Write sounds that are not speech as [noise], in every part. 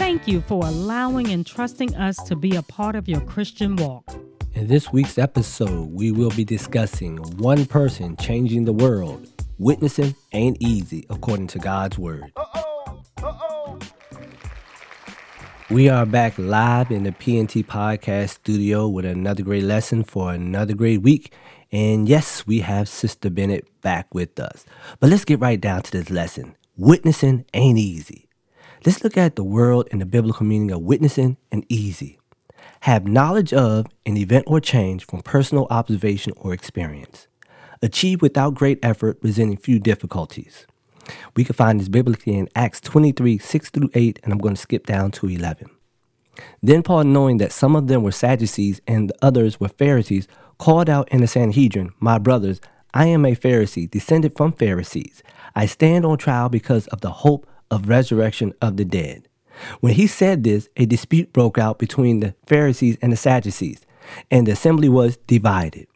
Thank you for allowing and trusting us to be a part of your Christian walk. In this week's episode, we will be discussing one person changing the world. Witnessing ain't easy, according to God's word. Uh-oh, uh-oh. We are back live in the PNT Podcast studio with another great lesson for another great week. And yes, we have Sister Bennett back with us. But let's get right down to this lesson. Witnessing ain't easy. Let's look at the world and the biblical meaning of witnessing and easy. Have knowledge of an event or change from personal observation or experience. Achieve without great effort, presenting few difficulties. We can find this biblically in Acts 23 6 through 8, and I'm going to skip down to 11. Then Paul, knowing that some of them were Sadducees and the others were Pharisees, called out in the Sanhedrin, My brothers, I am a Pharisee, descended from Pharisees. I stand on trial because of the hope of resurrection of the dead. When he said this, a dispute broke out between the Pharisees and the Sadducees, and the assembly was divided.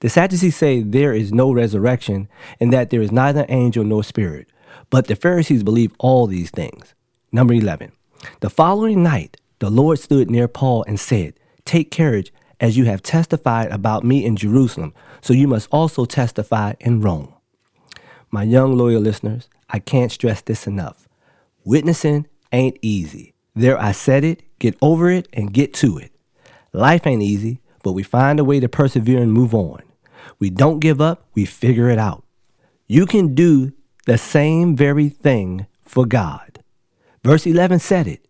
The Sadducees say there is no resurrection and that there is neither angel nor spirit, but the Pharisees believe all these things. Number 11. The following night, the Lord stood near Paul and said, Take courage, as you have testified about me in Jerusalem, so you must also testify in Rome. My young loyal listeners, I can't stress this enough. Witnessing ain't easy. There, I said it, get over it, and get to it. Life ain't easy, but we find a way to persevere and move on. We don't give up, we figure it out. You can do the same very thing for God. Verse 11 said it.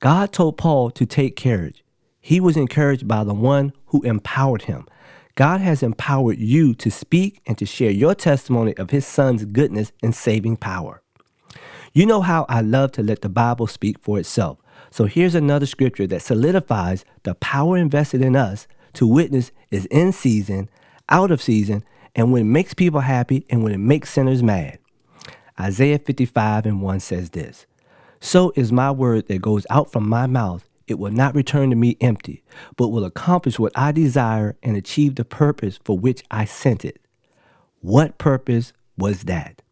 God told Paul to take courage. He was encouraged by the one who empowered him. God has empowered you to speak and to share your testimony of his son's goodness and saving power. You know how I love to let the Bible speak for itself. So here's another scripture that solidifies the power invested in us to witness is in season, out of season, and when it makes people happy and when it makes sinners mad. Isaiah 55 and 1 says this So is my word that goes out from my mouth. It will not return to me empty, but will accomplish what I desire and achieve the purpose for which I sent it. What purpose was that?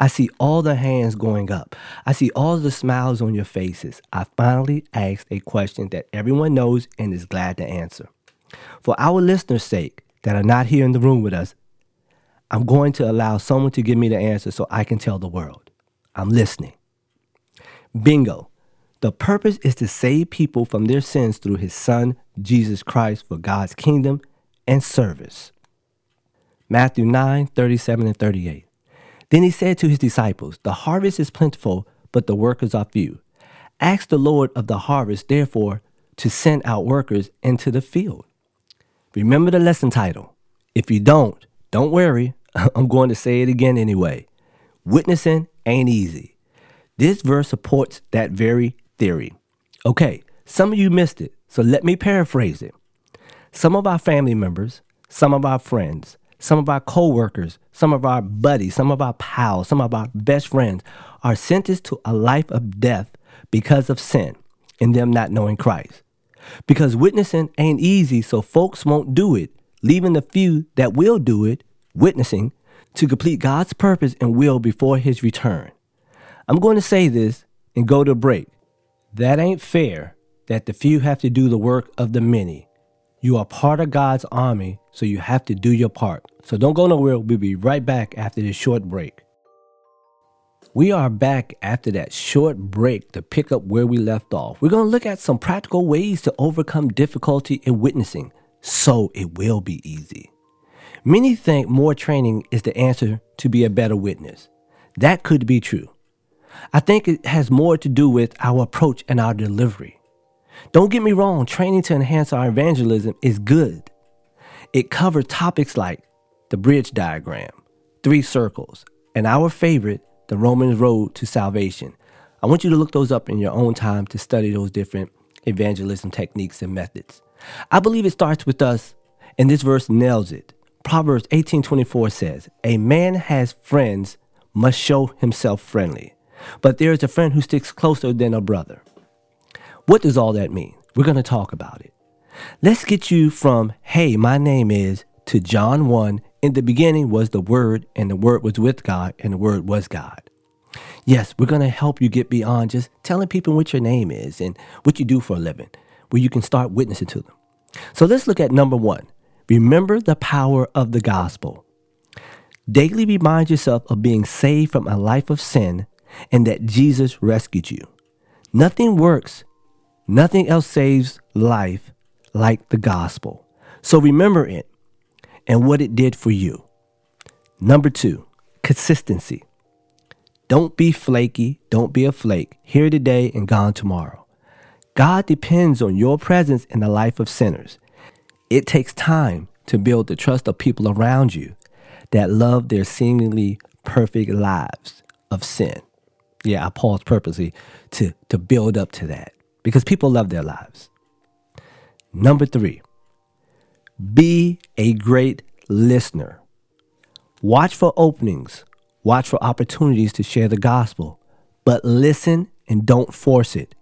I see all the hands going up. I see all the smiles on your faces. I finally asked a question that everyone knows and is glad to answer. For our listeners' sake that are not here in the room with us, I'm going to allow someone to give me the answer so I can tell the world. I'm listening. Bingo. The purpose is to save people from their sins through his son, Jesus Christ, for God's kingdom and service. Matthew 9, 37 and 38. Then he said to his disciples, The harvest is plentiful, but the workers are few. Ask the Lord of the harvest, therefore, to send out workers into the field. Remember the lesson title. If you don't, don't worry. [laughs] I'm going to say it again anyway. Witnessing ain't easy. This verse supports that very theory. Okay, some of you missed it, so let me paraphrase it. Some of our family members, some of our friends, some of our coworkers, some of our buddies, some of our pals, some of our best friends are sentenced to a life of death because of sin and them not knowing Christ. Because witnessing ain't easy, so folks won't do it, leaving the few that will do it, witnessing, to complete God's purpose and will before his return. I'm going to say this and go to break. That ain't fair that the few have to do the work of the many. You are part of God's army, so you have to do your part. So don't go nowhere. We'll be right back after this short break. We are back after that short break to pick up where we left off. We're going to look at some practical ways to overcome difficulty in witnessing so it will be easy. Many think more training is the answer to be a better witness. That could be true. I think it has more to do with our approach and our delivery. Don't get me wrong, training to enhance our evangelism is good. It covers topics like the bridge diagram, three circles, and our favorite, the Romans road to salvation. I want you to look those up in your own time to study those different evangelism techniques and methods. I believe it starts with us, and this verse nails it. Proverbs 18:24 says, "A man has friends must show himself friendly, but there is a friend who sticks closer than a brother." What does all that mean? We're going to talk about it. Let's get you from, "Hey, my name is," to John 1, "In the beginning was the word, and the word was with God, and the word was God." Yes, we're going to help you get beyond just telling people what your name is and what you do for a living, where you can start witnessing to them. So let's look at number one. Remember the power of the gospel. Daily remind yourself of being saved from a life of sin and that Jesus rescued you. Nothing works, nothing else saves life like the gospel. So remember it and what it did for you. Number two, consistency. Don't be flaky. Don't be a flake. Here today and gone tomorrow. God depends on your presence in the life of sinners. It takes time to build the trust of people around you that love their seemingly perfect lives of sin. Yeah, I paused purposely to, to build up to that because people love their lives. Number three, be a great listener. Watch for openings Watch for opportunities to share the gospel, but listen and don't force it.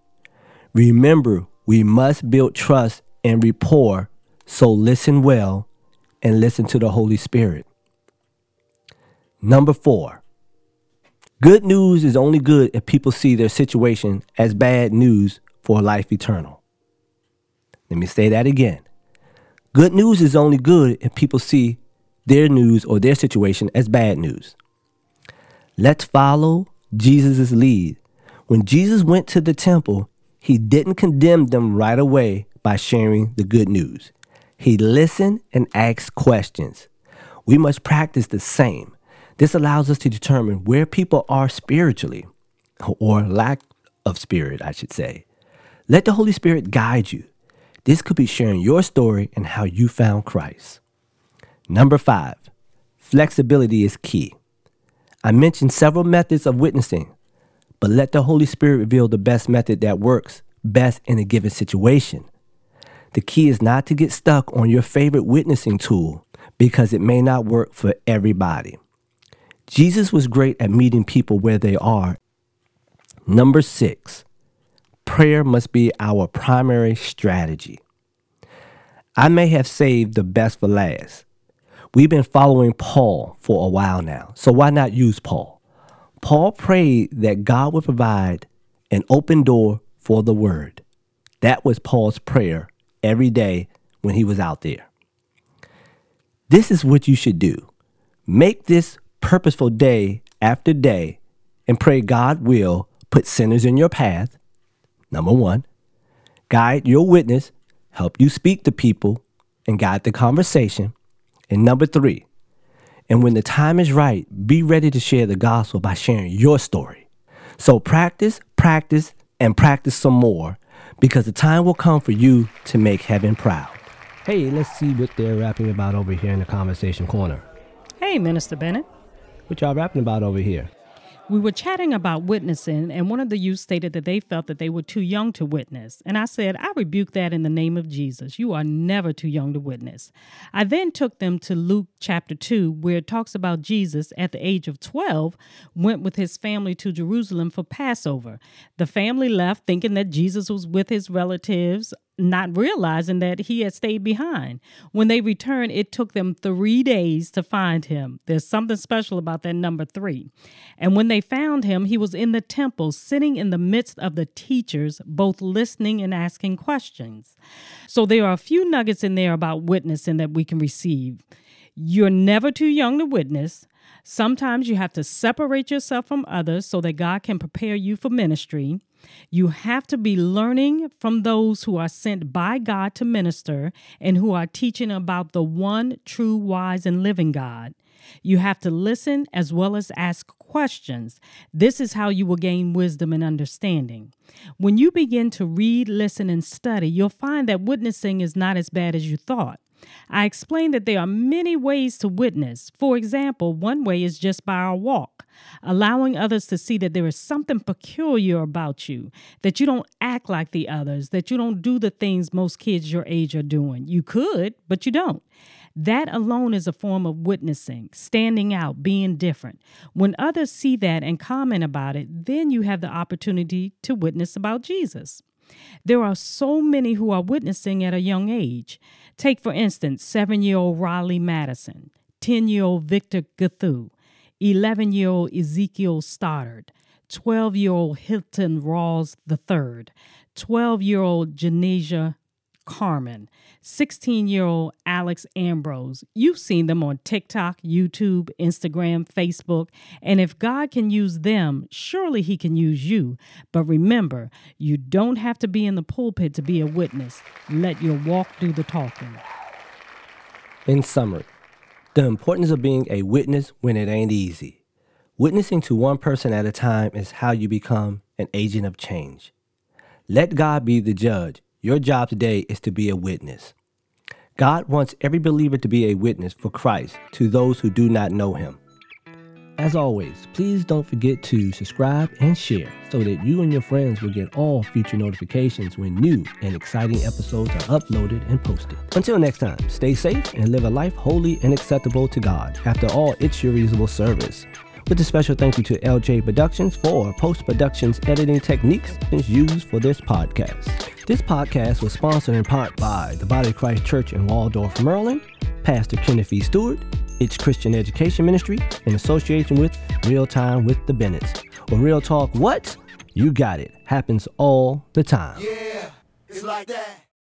Remember, we must build trust and rapport, so listen well and listen to the Holy Spirit. Number four, good news is only good if people see their situation as bad news for life eternal. Let me say that again. Good news is only good if people see their news or their situation as bad news. Let's follow Jesus' lead. When Jesus went to the temple, he didn't condemn them right away by sharing the good news. He listened and asked questions. We must practice the same. This allows us to determine where people are spiritually, or lack of spirit, I should say. Let the Holy Spirit guide you. This could be sharing your story and how you found Christ. Number five, flexibility is key. I mentioned several methods of witnessing, but let the Holy Spirit reveal the best method that works best in a given situation. The key is not to get stuck on your favorite witnessing tool because it may not work for everybody. Jesus was great at meeting people where they are. Number six, prayer must be our primary strategy. I may have saved the best for last, We've been following Paul for a while now, so why not use Paul? Paul prayed that God would provide an open door for the word. That was Paul's prayer every day when he was out there. This is what you should do make this purposeful day after day and pray God will put sinners in your path. Number one, guide your witness, help you speak to people, and guide the conversation. And number three, and when the time is right, be ready to share the gospel by sharing your story. So practice, practice, and practice some more because the time will come for you to make heaven proud. Hey, let's see what they're rapping about over here in the conversation corner. Hey, Minister Bennett. What y'all rapping about over here? We were chatting about witnessing, and one of the youth stated that they felt that they were too young to witness. And I said, I rebuke that in the name of Jesus. You are never too young to witness. I then took them to Luke chapter 2, where it talks about Jesus at the age of 12 went with his family to Jerusalem for Passover. The family left thinking that Jesus was with his relatives not realizing that he had stayed behind. When they returned, it took them three days to find him. There's something special about that number three. And when they found him, he was in the temple, sitting in the midst of the teachers, both listening and asking questions. So there are a few nuggets in there about witnessing that we can receive. You're never too young to witness. Sometimes you have to separate yourself from others so that God can prepare you for ministry. You have to be learning from those who are sent by God to minister and who are teaching about the one true, wise, and living God. You have to listen as well as ask questions. This is how you will gain wisdom and understanding. When you begin to read, listen, and study, you'll find that witnessing is not as bad as you thought. I explained that there are many ways to witness. For example, one way is just by our walk, allowing others to see that there is something peculiar about you, that you don't act like the others, that you don't do the things most kids your age are doing. You could, but you don't. That alone is a form of witnessing, standing out, being different. When others see that and comment about it, then you have the opportunity to witness about Jesus. There are so many who are witnessing at a young age. Take, for instance, seven year old Riley Madison, 10 year old Victor Gathu, 11 year old Ezekiel Stoddard, 12 year old Hilton Rawls III, 12 year old Janasia Carmen, 16 year old Alex Ambrose. You've seen them on TikTok, YouTube, Instagram, Facebook. And if God can use them, surely He can use you. But remember, you don't have to be in the pulpit to be a witness. Let your walk do the talking. In summary, the importance of being a witness when it ain't easy. Witnessing to one person at a time is how you become an agent of change. Let God be the judge your job today is to be a witness. God wants every believer to be a witness for Christ to those who do not know him. As always, please don't forget to subscribe and share so that you and your friends will get all future notifications when new and exciting episodes are uploaded and posted. Until next time, stay safe and live a life holy and acceptable to God. After all, it's your reasonable service. With a special thank you to LJ Productions for post productions editing techniques used for this podcast. This podcast was sponsored in part by the Body of Christ Church in Waldorf, Maryland, Pastor Kenneth E. Stewart, its Christian Education Ministry, in association with Real Time with the Bennetts. Or Real Talk, what? You got it. Happens all the time. Yeah, it's like that.